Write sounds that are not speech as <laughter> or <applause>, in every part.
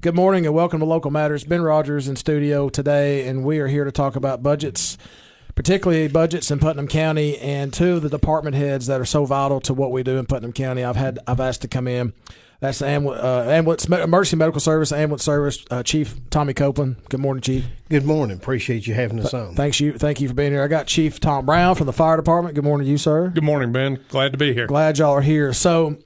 Good morning and welcome to Local Matters. Ben Rogers in studio today, and we are here to talk about budgets, particularly budgets in Putnam County, and two of the department heads that are so vital to what we do in Putnam County. I've had I've asked to come in. That's the ambulance, uh, ambulance emergency medical service, ambulance service uh, chief Tommy Copeland. Good morning, chief. Good morning. Appreciate you having us on. Thanks you, thank you for being here. I got Chief Tom Brown from the fire department. Good morning, to you sir. Good morning, Ben. Glad to be here. Glad y'all are here. So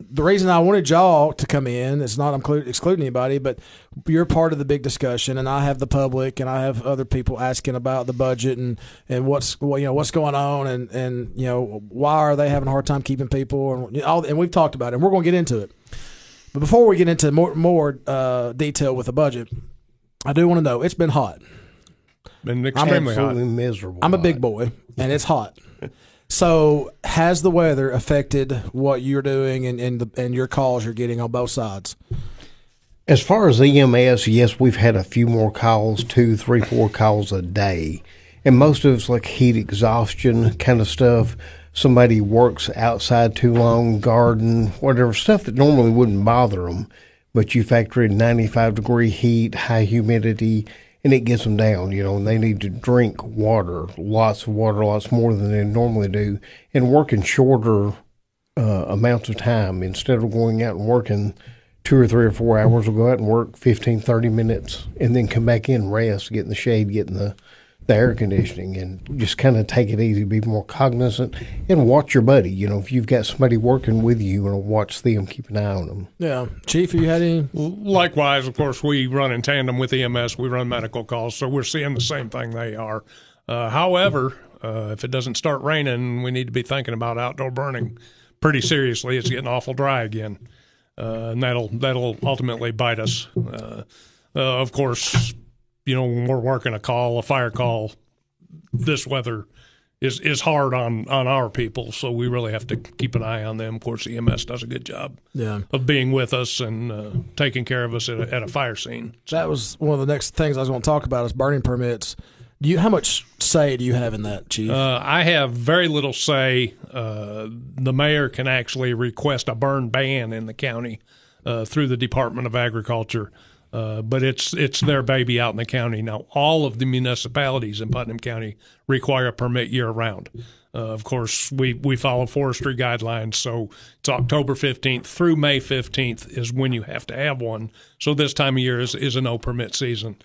the reason I wanted y'all to come in is not include, excluding anybody, but you're part of the big discussion, and I have the public, and I have other people asking about the budget and, and what's well, you know what's going on, and, and you know why are they having a hard time keeping people, and all, and we've talked about it, and we're going to get into it. But before we get into more more uh, detail with the budget, I do want to know it's been hot. Been extremely Absolutely hot. miserable. I'm a big boy, and it's hot. <laughs> So, has the weather affected what you're doing and and, the, and your calls you're getting on both sides? As far as EMS, yes, we've had a few more calls, two, three, four calls a day. And most of it's like heat exhaustion kind of stuff. Somebody works outside too long, garden, whatever, stuff that normally wouldn't bother them. But you factor in 95 degree heat, high humidity, and it gets them down, you know, and they need to drink water, lots of water, lots more than they normally do, and working shorter uh, amounts of time. Instead of going out and working two or three or four hours we'll go out and work 15 30 minutes and then come back in rest get in the shade get in the, the air conditioning and just kind of take it easy be more cognizant and watch your buddy you know if you've got somebody working with you you want to watch them keep an eye on them Yeah, Chief, have you had any? Likewise, of course, we run in tandem with EMS. We run medical calls, so we're seeing the same thing they are. Uh, however, uh, if it doesn't start raining, we need to be thinking about outdoor burning pretty seriously. It's getting awful dry again, uh, and that'll that'll ultimately bite us. Uh, uh, of course, you know when we're working a call, a fire call, this weather is is hard on on our people, so we really have to keep an eye on them. Of course, EMS does a good job Yeah, of being with us and uh, taking care of us at a, at a fire scene. that was one of the next things I was going to talk about is burning permits. Do you how much say do you have in that, Chief? Uh, I have very little say. Uh, the mayor can actually request a burn ban in the county uh, through the Department of Agriculture, uh, but it's it's their baby out in the county now. All of the municipalities in Putnam County require a permit year round. Uh, of course, we, we follow forestry guidelines, so it's October 15th through May 15th is when you have to have one. So this time of year is, is a no permit season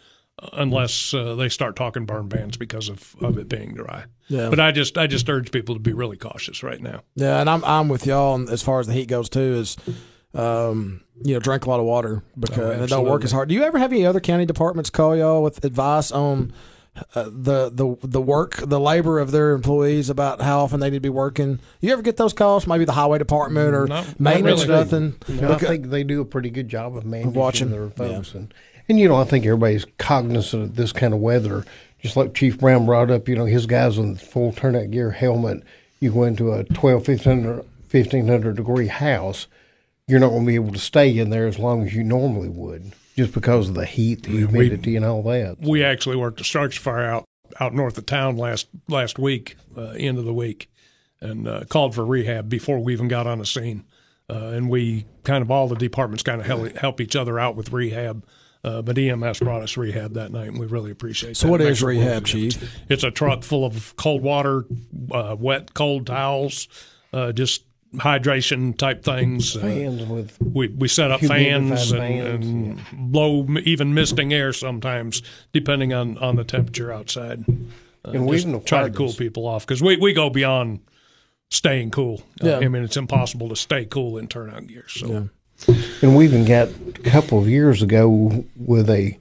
unless uh, they start talking burn bans because of, of it being dry. Yeah. But I just I just urge people to be really cautious right now. yeah, and I'm I'm with y'all as far as the heat goes too. Is um, you know, drink a lot of water because Oh, it don't work as hard. Do you ever have any other county departments call y'all with advice on uh, the the the work, the labor of their employees about how often they need to be working? You ever get those calls? Maybe the highway department or Not- not maintenance or really. nothing. You know, I think they do a pretty good job of managing watching, their folks, and and you know I think everybody's cognizant of this kind of weather. Just like Chief Brown brought up, you know his guys in full turnout gear, helmet. You go into a 12, 1500, 1500 degree house, you're not going to be able to stay in there as long as you normally would, just because of the heat, the humidity, and all that. We actually worked a structure fire out out north of town last last week, uh, end of the week, and uh, called for rehab before we even got on the scene. Uh, and we kind of all the departments kind of help, help each other out with rehab. Uh, but EMS brought us rehab that night, and we really appreciate So that. what It is makes a world of rehab. Chief? It's a truck full of cold water, uh, wet, cold towels, uh, just hydration type things. Uh, Fans with we, we set up fans and, fans, and blow even misting air sometimes, depending on, on the temperature outside. Uh, And we even try to cool this. people off because we, we go beyond staying cool. Uh, Yeah. I mean, it's impossible to stay cool in turnout gear. So Yeah. And we even got a couple of years ago with a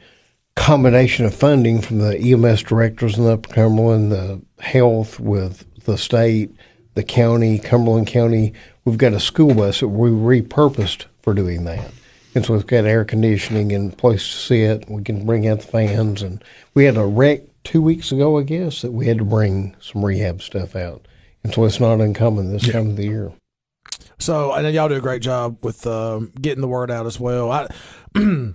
combination of funding from the EMS directors in Upper Cumberland, the health with the state, the county, Cumberland County. We've got a school bus that we repurposed for doing that. And so we've got air conditioning and place to sit. We can bring out the fans. And we had a wreck two weeks ago, I guess, that we had to bring some rehab stuff out. And so it's not uncommon this time of the year. So and y'all do a great job with um, getting the word out as well. I <clears throat>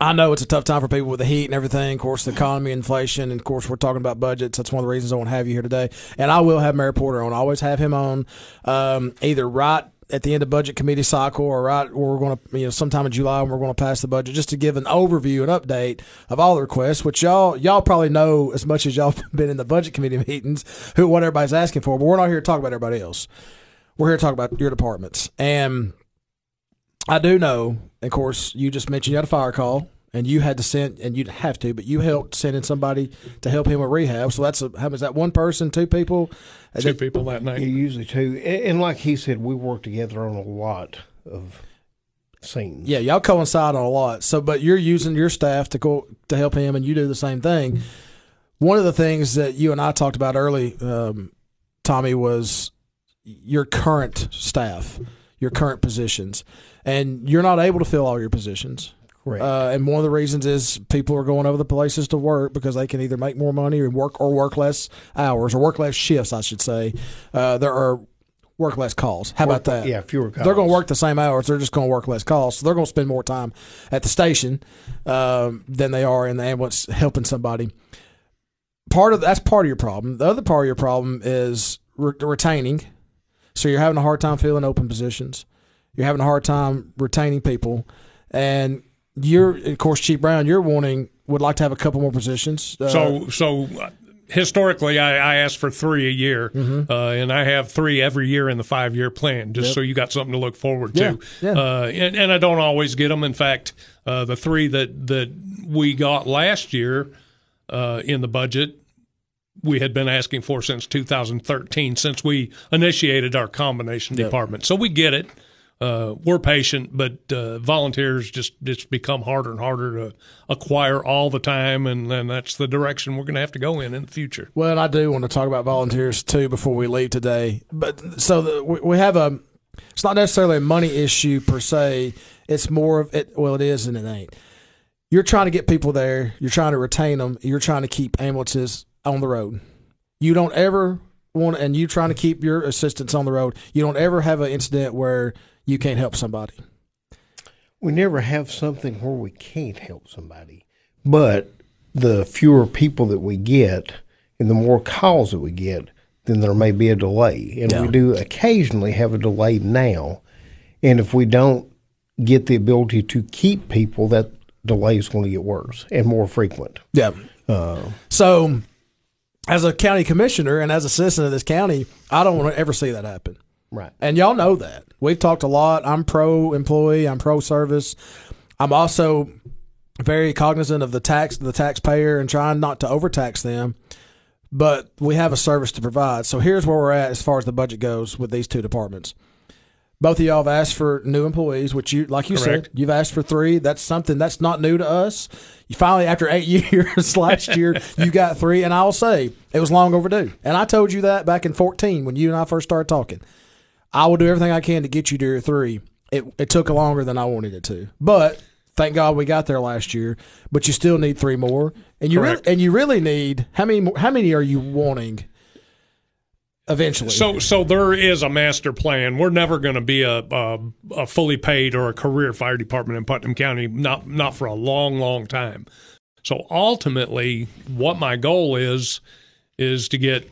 I know it's a tough time for people with the heat and everything. Of course, the economy, inflation, and of course, we're talking about budgets. That's one of the reasons I want to have you here today. And I will have Mayor Porter on. I always have him on, um, either right at the end of budget committee cycle or right or we're going to you know sometime in July when we're going to pass the budget just to give an overview and update of all the requests which y'all y'all probably know as much as y'all <laughs> been in the budget committee meetings who what everybody's asking for but we're not here to talk about everybody else we're here to talk about your departments and I do know of course you just mentioned you had a fire call and you had to send and you'd have to but you helped send in somebody to help him with rehab so that's a, how is that one person two people Two people that night. Yeah, usually two. And, and like he said, we work together on a lot of scenes. Yeah, y'all coincide on a lot. So, but you're using your staff to go to help him, and you do the same thing. One of the things that you and I talked about early, um, Tommy, was your current staff, your current positions, and you're not able to fill all your positions. Correct. Uh, and one of the reasons is people are going over the places to work because they can either make more money or work or work less hours or work less shifts, I should say. Uh, there are work less calls. How about that? yeah, fewer calls. They're going to work the same hours. They're just going to work less calls. So they're going to spend more time at the station um, than they are in the ambulance helping somebody. Part of that's part of your problem. The other part of your problem is re- retaining. So you're having a hard time filling open positions. You're having a hard time retaining people, and you're of course Chief Brown. You're wanting would like to have a couple more positions. Uh, So, so historically, I, I ask for three a year, Mm-hmm. uh, and I have three every year in the five year plan, just so you got something to look forward Yeah, to. yeah. Uh, and, and I don't always get them. In fact, uh, the three that that we got last year uh, in the budget. We had been asking for since 2013, since we initiated our combination department. So we get it. Uh, we're patient, but uh, volunteers just it's become harder and harder to acquire all the time, and, and that's the direction we're going to have to go in in the future. Well, I do want to talk about volunteers too before we leave today. But so the, we, we have a. It's not necessarily a money issue per se. It's more of it. Well, it is and it ain't. You're trying to get people there. You're trying to retain them. You're trying to keep ambulances on the road. You don't ever want, and you trying to keep your assistants on the road. You don't ever have an incident where you can't help somebody. we never have something where we can't help somebody. But the fewer people that we get and the more calls that we get, then there may be a delay. And Yeah. we do occasionally have a delay now. And if we don't get the ability to keep people, that delay is going to get worse and more frequent. Yeah. Uh, so, as a county commissioner and as a citizen of this county, I don't want to ever see that happen. Right. And y'all know that. We've talked a lot. I'm pro employee, I'm pro service. I'm also very cognizant of the tax the taxpayer and trying not to overtax them. But we have a service to provide. So here's where we're at as far as the budget goes with these two departments. Both of y'all have asked for new employees, which you, like you Correct. said, you've asked for three. That's something that's not new to us. You finally, after eight <laughs> years last year, you got three, and I'll say it was long overdue. And I told you that back in 14 when you and I first started talking. I will do everything I can to get you to your three. It, it took longer than I wanted it to, but thank God we got there last year. But you still need three more, and you really, and you really need how many? more- How many are you wanting? Eventually, So, so there is a master plan. We're never going to be a, a a fully paid or a career fire department in Putnam County, not not for a long, long time. So ultimately, what my goal is is to get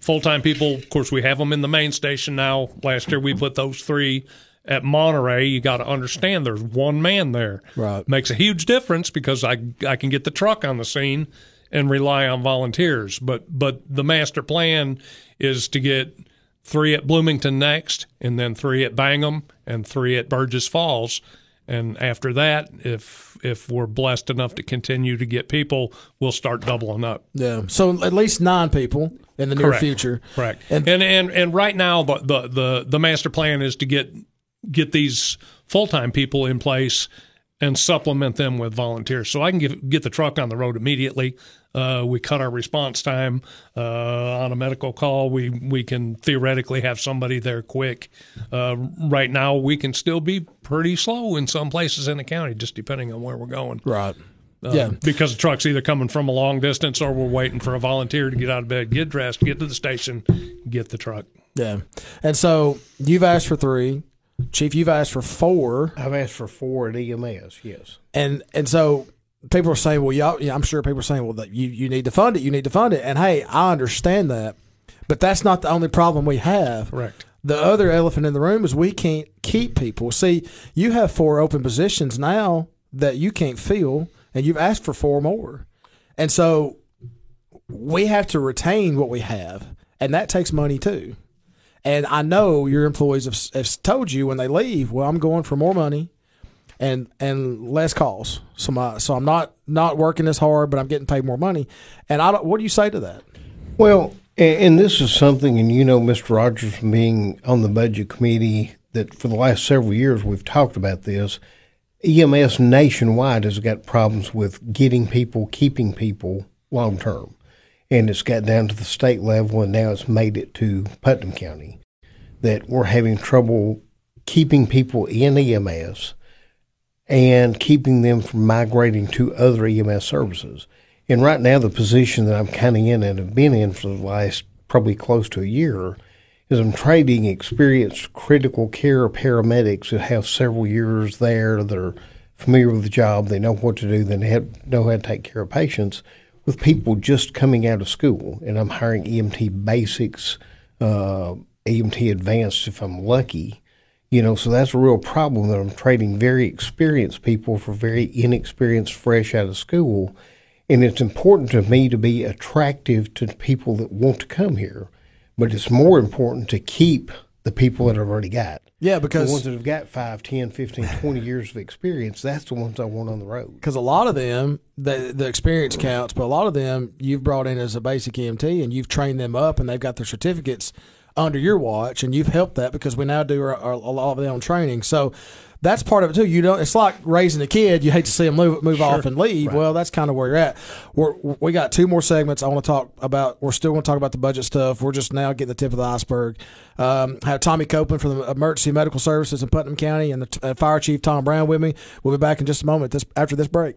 full time people. Of course, we have them in the main station now. Last year, we put those three at Monterey. You got to understand, there's one man there. Right. makes a huge difference because I I can get the truck on the scene and rely on volunteers. But but the master plan is to get three at Bloomington next, and then three at Bangham, and three at Burgess Falls. And after that, if if we're blessed enough to continue to get people, we'll start doubling up. yeah. So at least nine people in the near Correct. future. Correct. And- And and and, right now the, the the the master plan is to get get these full time people in place and supplement them with volunteers, so I can get get the truck on the road immediately. Uh, we cut our response time uh, on a medical call. We we can theoretically have somebody there quick. Uh, right now, we can still be pretty slow in some places in the county, just depending on where we're going. Right. Uh, yeah. because the truck's either coming from a long distance or we're waiting for a volunteer to get out of bed, get dressed, get to the station, get the truck. Yeah. And so you've asked for three. Chief, you've asked for four. I've asked for four at EMS, yes. And and so people are saying, well, y'all, yeah, I'm sure people are saying, well, that you, you need to fund it. You need to fund it. And hey, I understand that. But that's not the only problem we have. Correct. The other elephant in the room is we can't keep people. See, you have four open positions now that you can't fill, and you've asked for four more. And so we have to retain what we have, and that takes money too. And I know your employees have, have told you when they leave, well, I'm going for more money and and less calls. So my so I'm not not working as hard, but I'm getting paid more money. And I don't. What do you say to that? Well, and, this is something, and you know, Mr. Rogers, from being on the budget committee, that for the last several years we've talked about this. EMS nationwide has got problems with getting people, keeping people long term. And it's got down to the state level, and now it's made it to Putnam County that we're having trouble keeping people in EMS and keeping them from migrating to other EMS services. And right now, the position that I'm kind of in and have been in for the last probably close to a year is I'm trading experienced critical care paramedics that have several years there. They're familiar with the job, they know what to do, they know how to take care of patients with people just coming out of school. And I'm hiring EMT basics, uh, EMT advanced if I'm lucky you know, so that's a real problem that I'm trading very experienced people for very inexperienced, fresh out of school. And it's important to me to be attractive to people that want to come here. But it's more important to keep the people that I've already got. Yeah, because the ones that have got 5, 10, 15, 20 years of experience, that's the ones I want on the road. Because a lot of them, the, the experience counts, but a lot of them you've brought in as a basic EMT and you've trained them up and they've got their certificates – under your watch, and you've helped that because we now do our, our, a lot of their own training. So that's part of it too. You don't. It's like raising a kid. You hate to see them move move sure. off and leave. Right. Well, that's kind of where you're at. We're, we got two more segments. I want to talk about. We're still going to talk about the budget stuff. We're just now getting the tip of the iceberg. Um, have Tommy Copeland from the Emergency Medical Services in Putnam County and the uh, Fire Chief Tom Brown with me. We'll be back in just a moment. This after this break.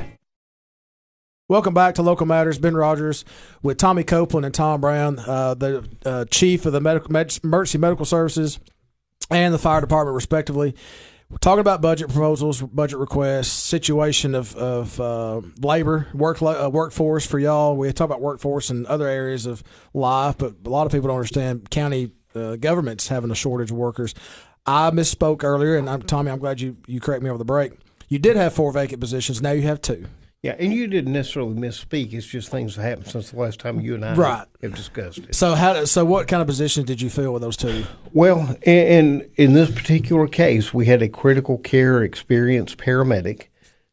Welcome back to Local Matters. Ben Rogers with Tommy Copeland and Tom Brown, uh, the uh, chief of the medical, med- emergency medical services and the fire department, respectively. We're talking about budget proposals, budget requests, situation of, of uh, labor, work uh, workforce for y'all. We talk about workforce and other areas of life, but a lot of people don't understand county uh, governments having a shortage of workers. I misspoke earlier, and I'm, Tommy, I'm glad you, you correct me over the break. You did have four vacant positions. Now you have two. Yeah, and you didn't necessarily misspeak. It's just things that happened since the last time you and I right. have discussed it. So how? So what kind of positions did you fill with those two? Well, in in this particular case, we had a critical care experienced paramedic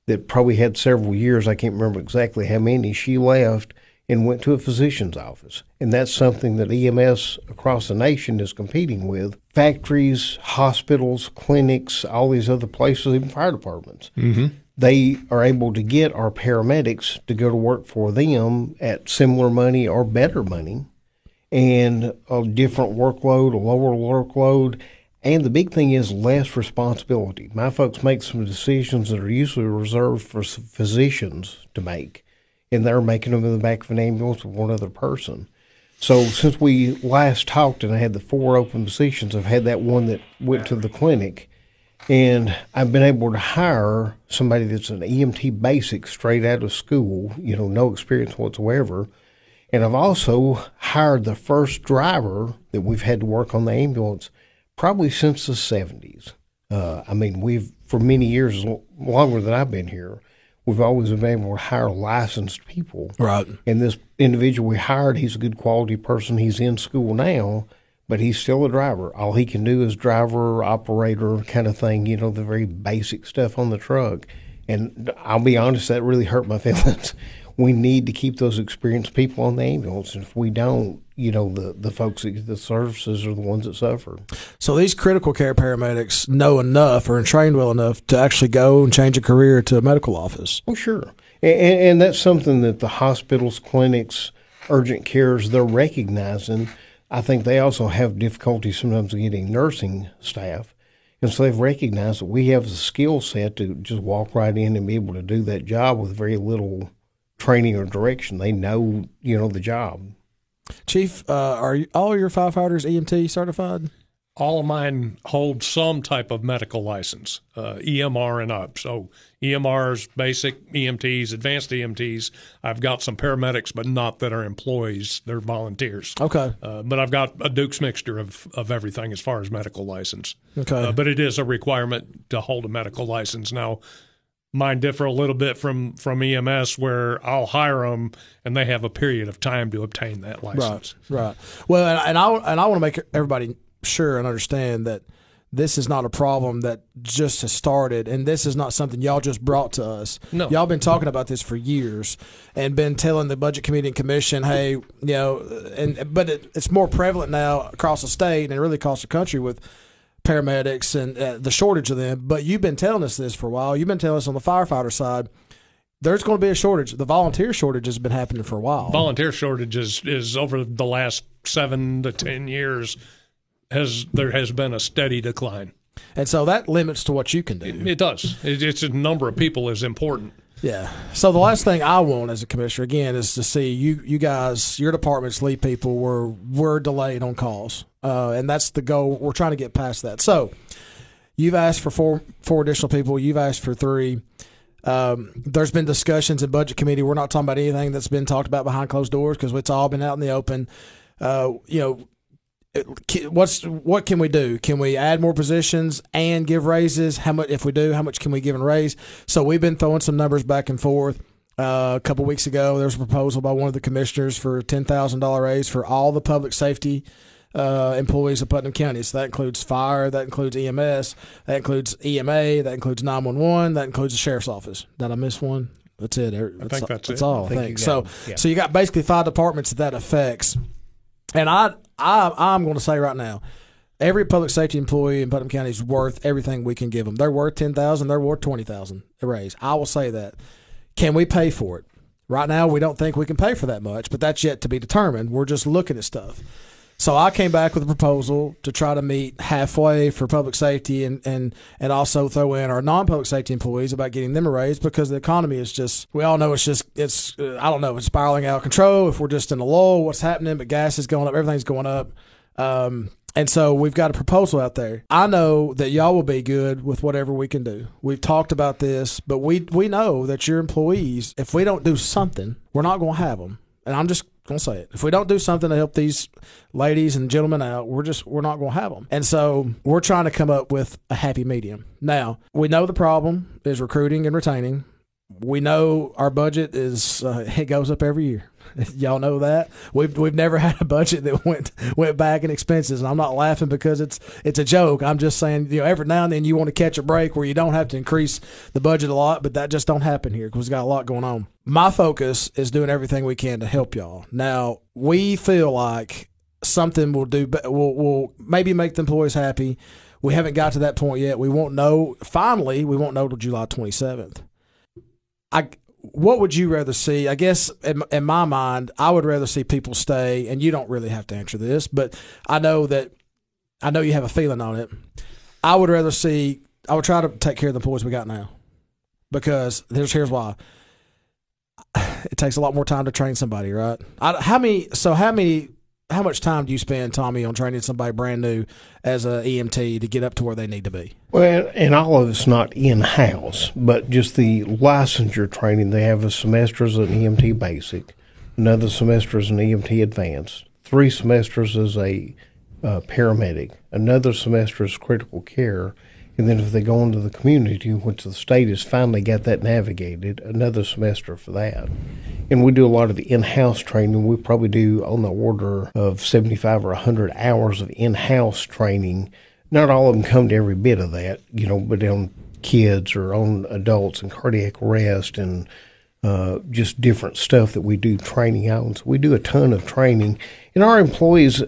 that probably had several years. I can't remember exactly how many. She left and went to a physician's office, and that's something that EMS across the nation is competing with. Factories, hospitals, clinics, all these other places, even fire departments. Mm-hmm they are able to get our paramedics to go to work for them at similar money or better money and a different workload, a lower workload. And the big thing is less responsibility. My folks make some decisions that are usually reserved for physicians to make, and they're making them in the back of an ambulance with one other person. So since we last talked and I had the four open positions, I've had that one that went to the clinic and I've been able to hire somebody that's an EMT basic straight out of school, you know, no experience whatsoever. And I've also hired the first driver that we've had to work on the ambulance probably since the 70s. Uh, I mean, we've, for many years, longer than I've been here, we've always been able to hire licensed people. Right. And this individual we hired, he's a good quality person. He's in school now, but he's still a driver. All he can do is driver, operator kind of thing, you know, the very basic stuff on the truck. And I'll be honest, that really hurt my <laughs> feelings. we need to keep those experienced people on the ambulance. And if we don't, you know, the, the folks that get the services are the ones that suffer. So these critical care paramedics know enough or are trained well enough to actually go and change a career to a medical office. Oh, sure. And, and that's something that the hospitals, clinics, urgent cares, they're recognizing. I think they also have difficulty sometimes getting nursing staff. And so they've recognized that we have the skill set to just walk right in and be able to do that job with very little training or direction. They know, you know, the job. Chief, uh, are all your firefighters EMT certified? All of mine hold some type of medical license, uh, EMR and up. So EMRs, basic EMTs, advanced EMTs. I've got some paramedics, but not that are employees; they're volunteers. Okay. Uh, but I've got a Duke's mixture of, of everything as far as medical license. Okay. Uh, but it is a requirement to hold a medical license now. Mine differ a little bit from from EMS, where I'll hire them and they have a period of time to obtain that license. Right. Right. Well, and, and I and I want to make everybody sure and understand that this is not a problem that just has started and this is not something y'all just brought to us. No. Y'all been talking about this for years and been telling the budget committee and commission, hey, you know, and but it, it's more prevalent now across the state and really across the country with paramedics and uh, the shortage of them. But you've been telling us this for a while. You've been telling us on the firefighter side there's going to be a shortage. The volunteer shortage has been happening for a while. Volunteer shortage is, is over the last seven to ten years has there has been a steady decline. And so that limits to what you can do. It, it does. It, it's a number of people is important. Yeah. So the last thing I want as a commissioner again is to see you you guys your department's lead people were were delayed on calls, uh, and that's the goal. We're trying to get past that. So you've asked for four four additional people. You've asked for three. Um, there's been discussions in budget committee. We're not talking about anything that's been talked about behind closed doors because it's all been out in the open. Uh, you know, what's what can we do? Can we add more positions and give raises? How much if we do? How much can we give and raise? So we've been throwing some numbers back and forth. Uh, a couple weeks ago, there was a proposal by one of the commissioners for a ten thousand dollar raise for all the public safety uh, employees of Putnam County. So that includes fire, that includes EMS, that includes EMA, that includes nine one one, that includes the sheriff's office. Did I miss one? That's it. That's, I think that's, that's it. all. I think think, you so. Yeah. So you got basically five departments that that affects. And I, I, I'm going to say right now, every public safety employee in Putnam County is worth everything we can give them. They're worth ten thousand. They're worth twenty thousand a raise. I will say that. Can we pay for it? Right now, we don't think we can pay for that much, but that's yet to be determined. We're just looking at stuff. So I came back with a proposal to try to meet halfway for public safety and, and, and also throw in our non-public safety employees about getting them a raise because the economy is just we all know it's just it's uh, I don't know it's spiraling out of control if we're just in a lull what's happening but gas is going up everything's going up um, and so we've got a proposal out there. I know that y'all will be good with whatever we can do. We've talked about this, but we we know that your employees, if we don't do something, we're not going to have them. And I'm just gonna say it. If we don't do something to help these ladies and gentlemen out, we're just we're not gonna have them. And so we're trying to come up with a happy medium. Now we know the problem is recruiting and retaining. We know our budget is uh, <laughs> it goes up every year. <laughs> Y'all know that we've we've never had a budget that went went back in expenses, and I'm not laughing because it's it's a joke. I'm just saying, you know, every now and then you want to catch a break where you don't have to increase the budget a lot, but that just don't happen here because we've got a lot going on. My focus is doing everything we can to help y'all. Now we feel like something will do will will maybe make the employees happy. We haven't got to that point yet. We won't know. Finally, we won't know till July 27th. I what would you rather see? I guess in, in, my mind, I would rather see people stay, and you don't really have to answer this, but I know that I know you have a feeling on it. I would rather see. I would try to take care of the employees we got now, because here's here's why. <sighs> It takes a lot more time to train somebody, right? I, how many? So how many? How much time do you spend, Tommy, on training somebody brand new as a EMT to get up to where they need to be? Well, and all of it's not in house, but just the licensure training. They have a semester as an EMT basic, another semester as an EMT advanced, three semesters as a uh, paramedic, another semester as critical care, and then if they go into the community, which the state has finally got that navigated, another semester for that. and we do a lot of the in-house training. We probably do on the order of 75 or 100 hours of in-house training. Not all of them come to every bit of that, you know, but on kids or on adults and cardiac arrest and uh, just different stuff that we do training on. So we do a ton of training, and our employees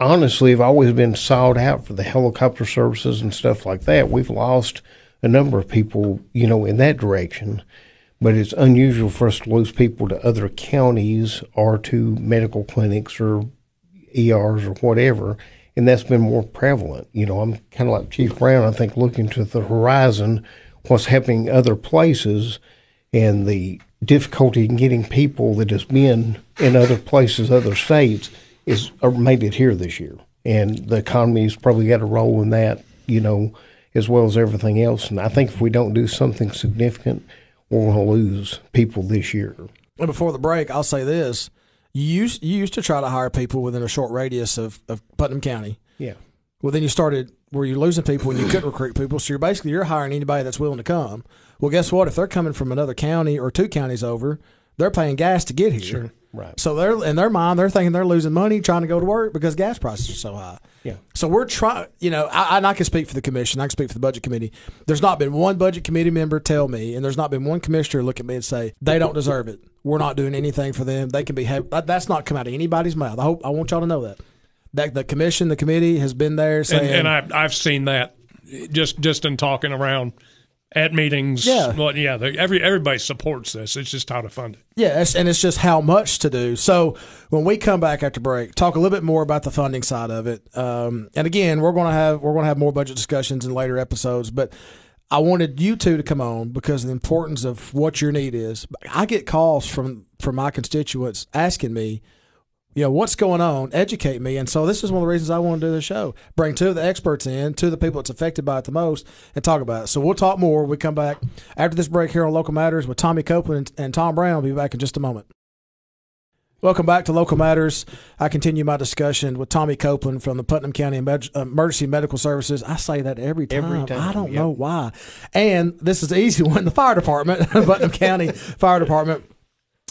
honestly have always been sought out for the helicopter services and stuff like that. We've lost a number of people, you know, in that direction but it's unusual for us to lose people to other counties or to medical clinics or ERs or whatever. And that's been more prevalent. You know, I'm kind of like Chief Brown, I think, looking to the horizon, what's happening other places, and the difficulty in getting people that has been in other places, other states, is or made it here this year. And the economy's probably got a role in that, you know, as well as everything else. And I think if we don't do something significant, we're going to lose people this year. And before the break, I'll say this: you used you used to try to hire people within a short radius of, of Putnam County. Yeah. Well, then you started where you're losing people and you couldn't recruit people. So you're basically you're hiring anybody that's willing to come. Well, guess what? If they're coming from another county or two counties over, they're paying gas to get here. Sure. Right. So they're in their mind, they're thinking they're losing money trying to go to work because gas prices are so high. Yeah. So we're trying, you know, I, I can speak for the commission. I can speak for the budget committee. There's not been one budget committee member tell me, and there's not been one commissioner look at me and say they don't deserve it. We're not doing anything for them. They can be. That's not come out of anybody's mouth. I hope. I want y'all to know that. That the commission, the committee has been there saying, and, and I've, I've seen that just just in talking around at meetings. Yeah, well, yeah. Every everybody supports this. It's just how to fund it. Yeah, and it's just how much to do. So when we come back after break, talk a little bit more about the funding side of it. Um, and again, we're going to have we're going to have more budget discussions in later episodes, but. I wanted you two to come on because of the importance of what your need is. I get calls from from my constituents asking me, you know what's going on educate me and so this is one of the reasons i want to do the show bring two of the experts in two of the people that's affected by it the most and talk about it so we'll talk more we come back after this break here on local matters with tommy copeland and tom brown will be back in just a moment Welcome back to Local Matters. I continue my discussion with Tommy Copeland from the Putnam County uh, Emergency Medical Services. I say that every time. Every time. I don't yep. know why. And this is the easy <laughs> one. The fire department, <laughs> Putnam County Fire Department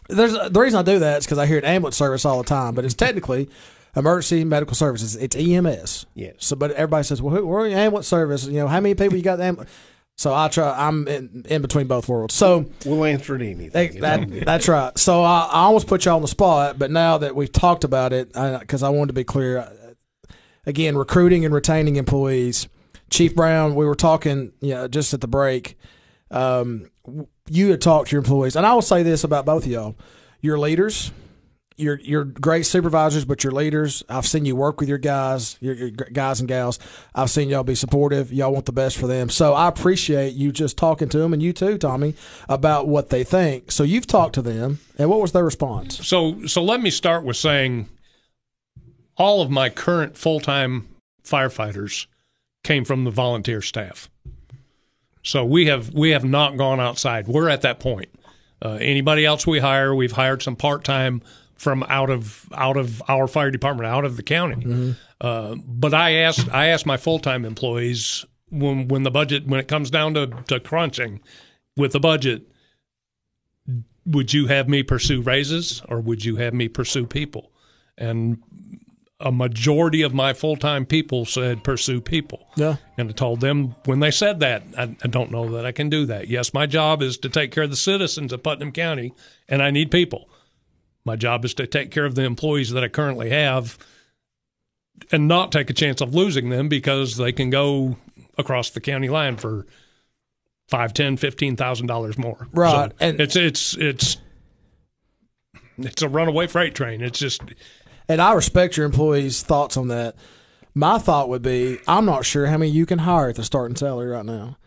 there's the reason I do that is because I hear it ambulance service all the time, but it's technically emergency medical services. It's EMS. Yes. So, but everybody says, "Well, are your ambulance service? You know, how many people you got?" The ambulance? So I try. I'm in, in between both worlds. So we'll answer it anything. That, that's right. So I, I almost put you on the spot, but now that we've talked about it, because I, I, wanted to be clear, uh, again, recruiting and retaining employees. Chief Brown, we were talking, you know, just at the break. Um, you had talked to your employees, and I will say this about both of y'all: your leaders, you're you're great supervisors, but your leaders. I've seen you work with your guys, your, your, guys and gals. I've seen y'all be supportive. Y'all want the best for them. So I appreciate you just talking to them, and you too, Tommy, about what they think. So you've talked to them, and what was their response? So so let me start with saying, all of my current full time firefighters came from the volunteer staff. So we have we have not gone outside. We're at that point. Uh, anybody else we hire, we've hired some part time from out of out of our fire department, out of the county. Mm-hmm. Uh, but I asked I asked my full time employees when when the budget when it comes down to, to crunching with the budget, would you have me pursue raises or would you have me pursue people? And a majority of my full time people said pursue people. Yeah. And I told them when they said that, I, I, don't know that I can do that. Yes, my job is to take care of the citizens of Putnam County, and I need people. My job is to take care of the employees that I currently have and not take a chance of losing them because they can go across the county line for five, ten, fifteen thousand dollars more. Right. So and it's it's it's it's a runaway freight train. It's just and I respect your employees' thoughts on that. My thought would be I'm not sure how many you can hire at the starting salary right now.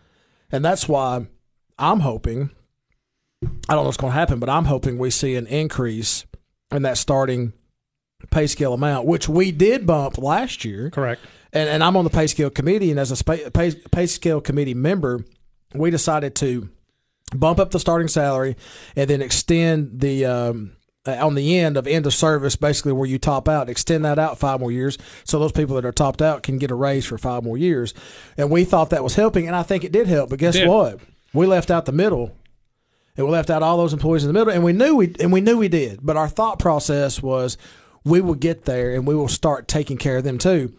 And that's why I'm hoping, I don't know what's going to happen, but I'm hoping we see an increase in that starting pay scale amount, which we did bump last year. Correct. And, and I'm on the pay scale committee, and as a pay, pay scale committee member, we decided to bump up the starting salary and then extend the um, on the end of end of service, basically where you top out, extend that out five more years, so those people that are topped out can get a raise for five more years. And we thought that was helping, and I think it did help. But guess what? We left out the middle, and we left out all those employees in the middle, and we knew we and we knew we did. But our thought process was we will get there and we will start taking care of them too.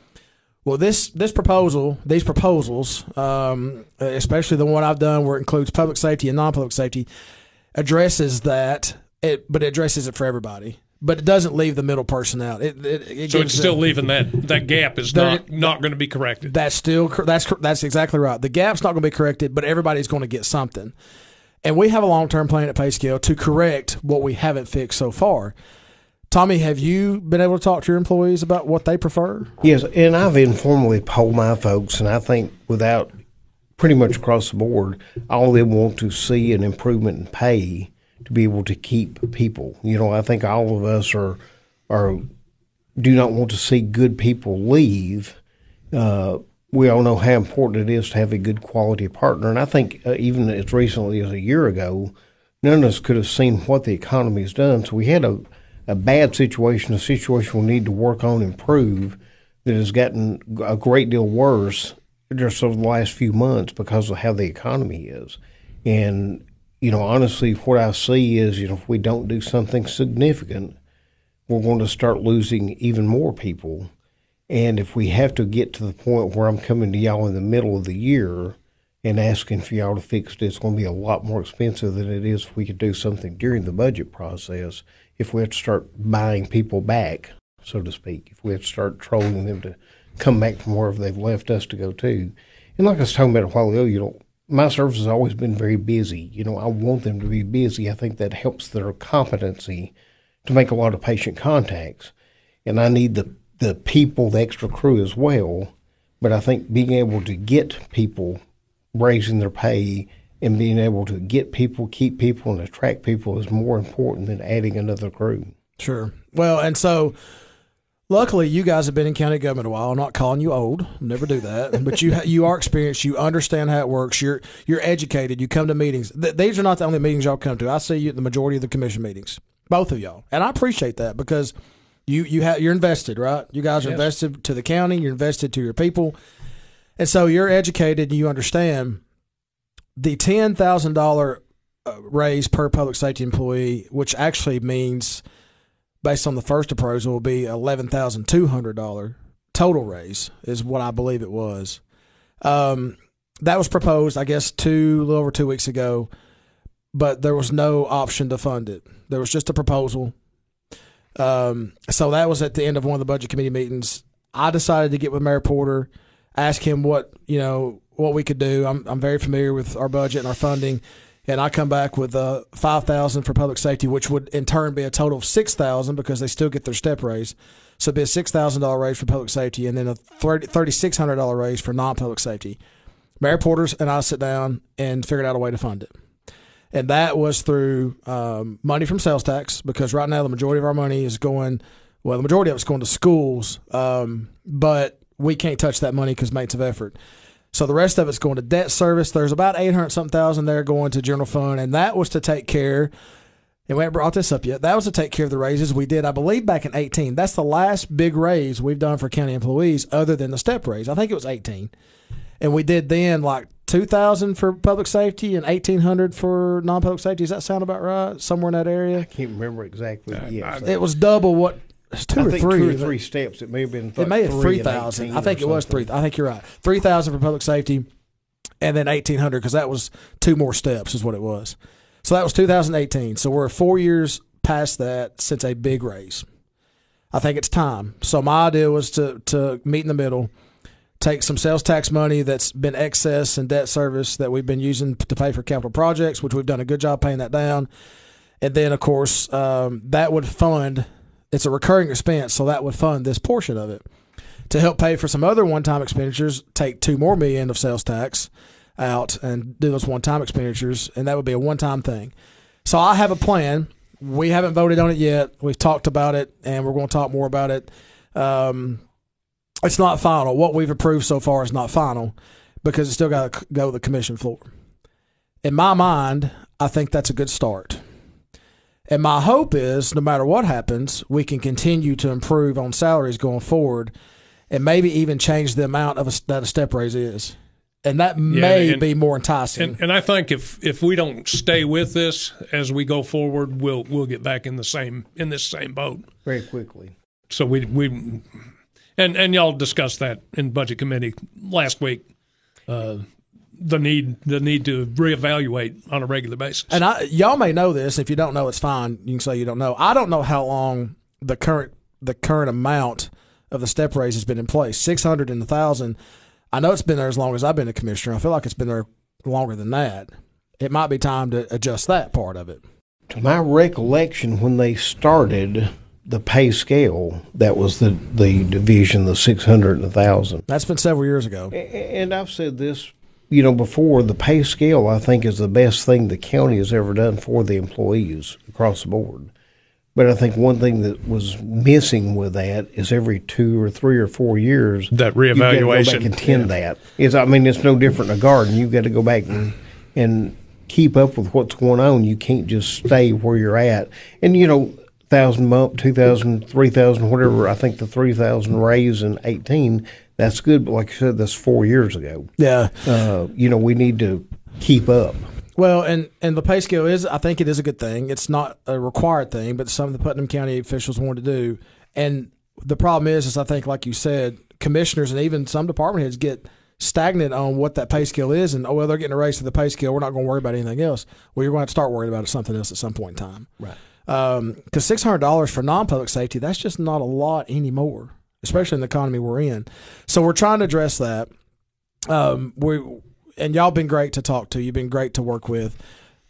Well, this this proposal, these proposals, um, especially the one I've done, where it includes public safety and non-public safety, addresses that. It, but it addresses it for everybody. But it doesn't leave the middle person out. It, it, it So it's still them- leaving that that gap is There- not not going to be corrected. that's still that's that's exactly right. The gap's not going to be corrected, but everybody's going to get something. And we have a long term plan at pay scale to correct what we haven't fixed so far. Tommy, have you been able to talk to your employees about what they prefer? Yes, and I've informally polled my folks, and I think without pretty much across the board, all of them want to see an improvement in pay to be able to keep people. You know, I think all of us are are do not want to see good people leave. Uh, we all know how important it is to have a good quality partner, and I think uh, even as recently as a year ago, none of us could have seen what the economy has done. So we had a a bad situation, a situation we need to work on, improve, that has gotten a great deal worse just over the last few months because of how the economy is. And, you know, honestly, what I see is, you know, if we don't do something significant, we're going to start losing even more people. And if we have to get to the point where I'm coming to y'all in the middle of the year and asking for y'all to fix it, it's going to be a lot more expensive than it is if we could do something during the budget process. If we have to start buying people back, so to speak, if we have to start trolling them to come back from wherever they've left us to go to. And like I was talking about a while ago, you know, my service has always been very busy. You know, I want them to be busy. I think that helps their competency to make a lot of patient contacts. And I need the, the people, the extra crew as well. But I think being able to get people raising their pay and being able to get people, keep people, and attract people is more important than adding another crew. Sure. Well, and so luckily you guys have been in county government a while. I'm not calling you old. Never do that. but you <laughs> you are experienced. You understand how it works. You're you're educated. You come to meetings. Th- these are not the only meetings y'all come to. I see you at the majority of the commission meetings. Both of y'all, and I appreciate that because you you have you're invested, right? You guys are invested to the county. You're invested to your people, and so you're educated. and You understand the ten thousand dollar uh, raise per public safety employee, which actually means based on the first appraisal, will be eleven thousand two hundred dollar total raise, is what I believe it was. Um, that was proposed, I guess, two little over two weeks ago, but there was no option to fund it. There was just a proposal. Um, so that was at the end of one of the budget committee meetings. I decided to get with Mayor Porter, ask him what you know what we could do. I'm I'm very familiar with our budget and our funding and I come back with uh, five thousand for public safety, which would in turn be a total of six thousand because they still get their step raise. So it'd be a six thousand dollar raise for public safety, and then a thirty six hundred dollar raise for non public safety. Mayor Porter's and I sit down and figured out a way to fund it, and that was through um, money from sales tax because right now the majority of our money is going. Well, the majority of it's going to schools, um, but we can't touch that money because maintenance of effort. So the rest of it's going to debt service. There's about eight hundred something thousand there going to general fund, and that was to take care. And we haven't brought this up yet. That was to take care of the raises we did, I believe, back in eighteen. That's the last big raise we've done for county employees, other than the step raise. I think it was eighteen, and we did then like two thousand for public safety and eighteen hundred for non-public safety. Does that sound about right? Somewhere in that area. I can't remember exactly. Uh, yes. It was double what. It's two I or three. two or three steps. It may have been. It may have three three and thousand. 18 I think it was three. I think you're right. Three thousand for public safety, and then eighteen hundred because that was two more steps, is what it was. So that was 2018. So we're four years past that since a big raise. I think it's time. So my idea was to to meet in the middle, take some sales tax money that's been excess and debt service that we've been using to pay for capital projects, which we've done a good job paying that down, and then of course um, that would fund. It's a recurring expense, so that would fund this portion of it to help pay for some other one-time expenditures. Take two more million of sales tax out and do those one-time expenditures, and that would be a one-time thing. So I have a plan. We haven't voted on it yet. We've talked about it, and we're going to talk more about it. Um, it's not final. What we've approved so far is not final because it's still got to go to the commission floor. In my mind, I think that's a good start. And my hope is no matter what happens, we can continue to improve on salaries going forward and maybe even change the amount of a, that a step raise is. and that may and- be more enticing. And, and I think if if we don't stay with this as we go forward, we'll we'll get back in the same in this same boat. very quickly. So we we and and y'all discussed that in budget committee last week. Uh, the need the need to reevaluate on a regular basis. And I, y'all may know this. If you don't know, it's fine. You can say you don't know. I don't know how long the current the current amount of the step raise has been in place. Six hundred and a thousand. I know it's been there as long as I've been a commissioner. I feel like it's been there longer than that. It might be time to adjust that part of it. To my recollection, when they started the pay scale, that was the the division, the six hundred and a thousand. That's been several years ago. And I've said this, you know, before. The pay scale, I think, is the best thing the county has ever done for the employees across the board. But I think one thing that was missing with that is every two or three or four years That you go reevaluation. back and tend that. It's, I mean, it's no different in a garden. You've got to go back and and keep up with what's going on. You can't just stay where you're at. And you know, thousand bump, two thousand, three thousand, whatever. I think the three thousand raise in eighteen. That's good, but like I said, that's four years ago. Yeah. Uh, you know, we need to keep up. Well, and and the pay scale is, I think it is a good thing. It's not a required thing, but some of the Putnam County officials want to do. And the problem is, is I think, like you said, commissioners and even some department heads get stagnant on what that pay scale is, and oh well, they're getting a raise to the pay scale. We're not going to worry about anything else. Well, you're going to have to start worrying about something else at some point in time, Right. Because six hundred dollars for non-public safety, that's just not a lot anymore, especially in the economy we're in. So we're trying to address that. Um, we and y'all been great to talk to. You've been great to work with.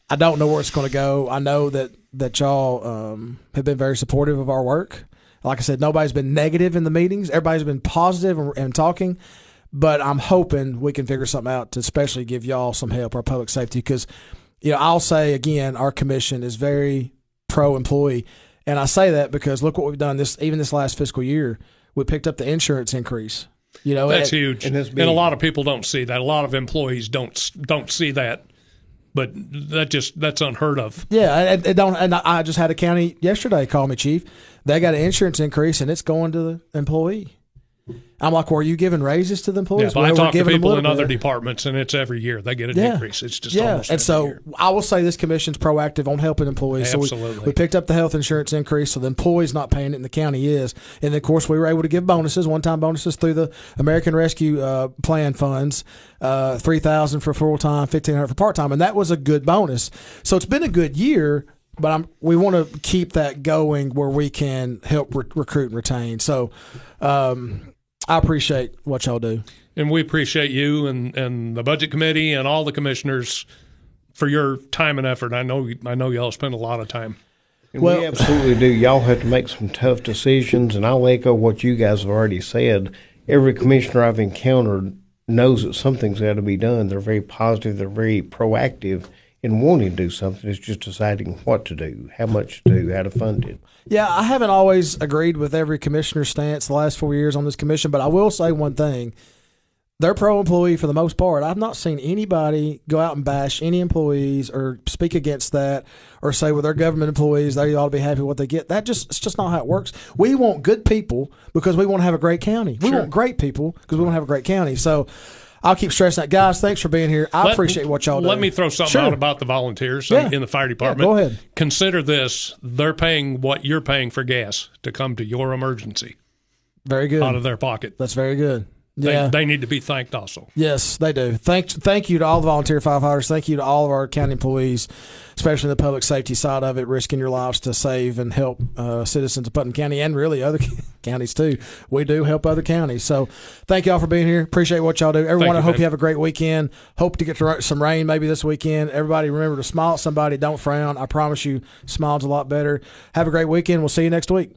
I don't know where it's going to go. I know that that y'all um, have been very supportive of our work. Like I said, nobody's been negative in the meetings. Everybody's been positive and, and talking. But I'm hoping we can figure something out to especially give y'all some help, our public safety, because you know I'll say again, our commission is very pro employee, and I say that because look what we've done this even this last fiscal year. We picked up the insurance increase. You know, That's and- huge, and and, that's big. a lot of people don't see that. A lot of employees don't don't see that, but that just that's unheard of. Yeah, and, and don't. And I just had a county yesterday call me, chief. They got an insurance increase, and it's going to the employee. I'm like, were you giving raises to the Yeah, employees? but I Well, we're talk to people in other bit. departments, and it's every year they get an Yeah. increase. It's just yeah, almost and so year. I will say this commission's proactive on helping employees. So we, we picked up the health insurance increase, so the employee's not paying it, and the county is. And then, of course, we were able to give bonuses, one-time bonuses through the American Rescue uh, Plan funds, uh, three thousand for full-time, fifteen hundred for part-time, and that was a good bonus. So it's been a good year. But I'm, we want to keep that going where we can help re- recruit and retain. So um, I appreciate what y'all do. and we appreciate you and, and the budget committee and all the commissioners for your time and effort. I know I know y'all spend a lot of time. And Well- we absolutely do. Y'all have to make some tough decisions, and I'll echo what you guys have already said. Every commissioner I've encountered knows that something's got to be done. They're very positive. They're very proactive in wanting to do something. It's just deciding what to do, how much to do, how to fund it. Yeah, I haven't always agreed with every commissioner's stance the last four years on this commission, but I will say one thing. They're pro employee for the most part. I've not seen anybody go out and bash any employees or speak against that or say, well, they're government employees, they ought to be happy with what they get. That just it's just not how it works. We want good people because we want to have a great county. We want great people because we want to have a great county. So I'll keep stressing that. Guys, thanks for being here. I Let- appreciate what y'all do. Let me throw something Sure. out about the volunteers Yeah. in the fire department. Yeah, go ahead. Consider this: they're paying what you're paying for gas to come to your emergency Very good. out of their pocket. That's very good. They, Yeah. they need to be thanked also. Yes, they do. Thank, thank you to all the volunteer firefighters. Thank you to all of our county employees, especially the public safety side of it, risking your lives to save and help uh, citizens of Putnam County and really other <laughs> counties too. We do help other counties. So thank y'all for being here. Appreciate what y'all do. Everyone, you, I hope Ben. you have a great weekend. Hope to get to some rain maybe this weekend. Everybody remember to smile at somebody. Don't frown. I promise you, smile's a lot better. Have a great weekend. We'll see you next week.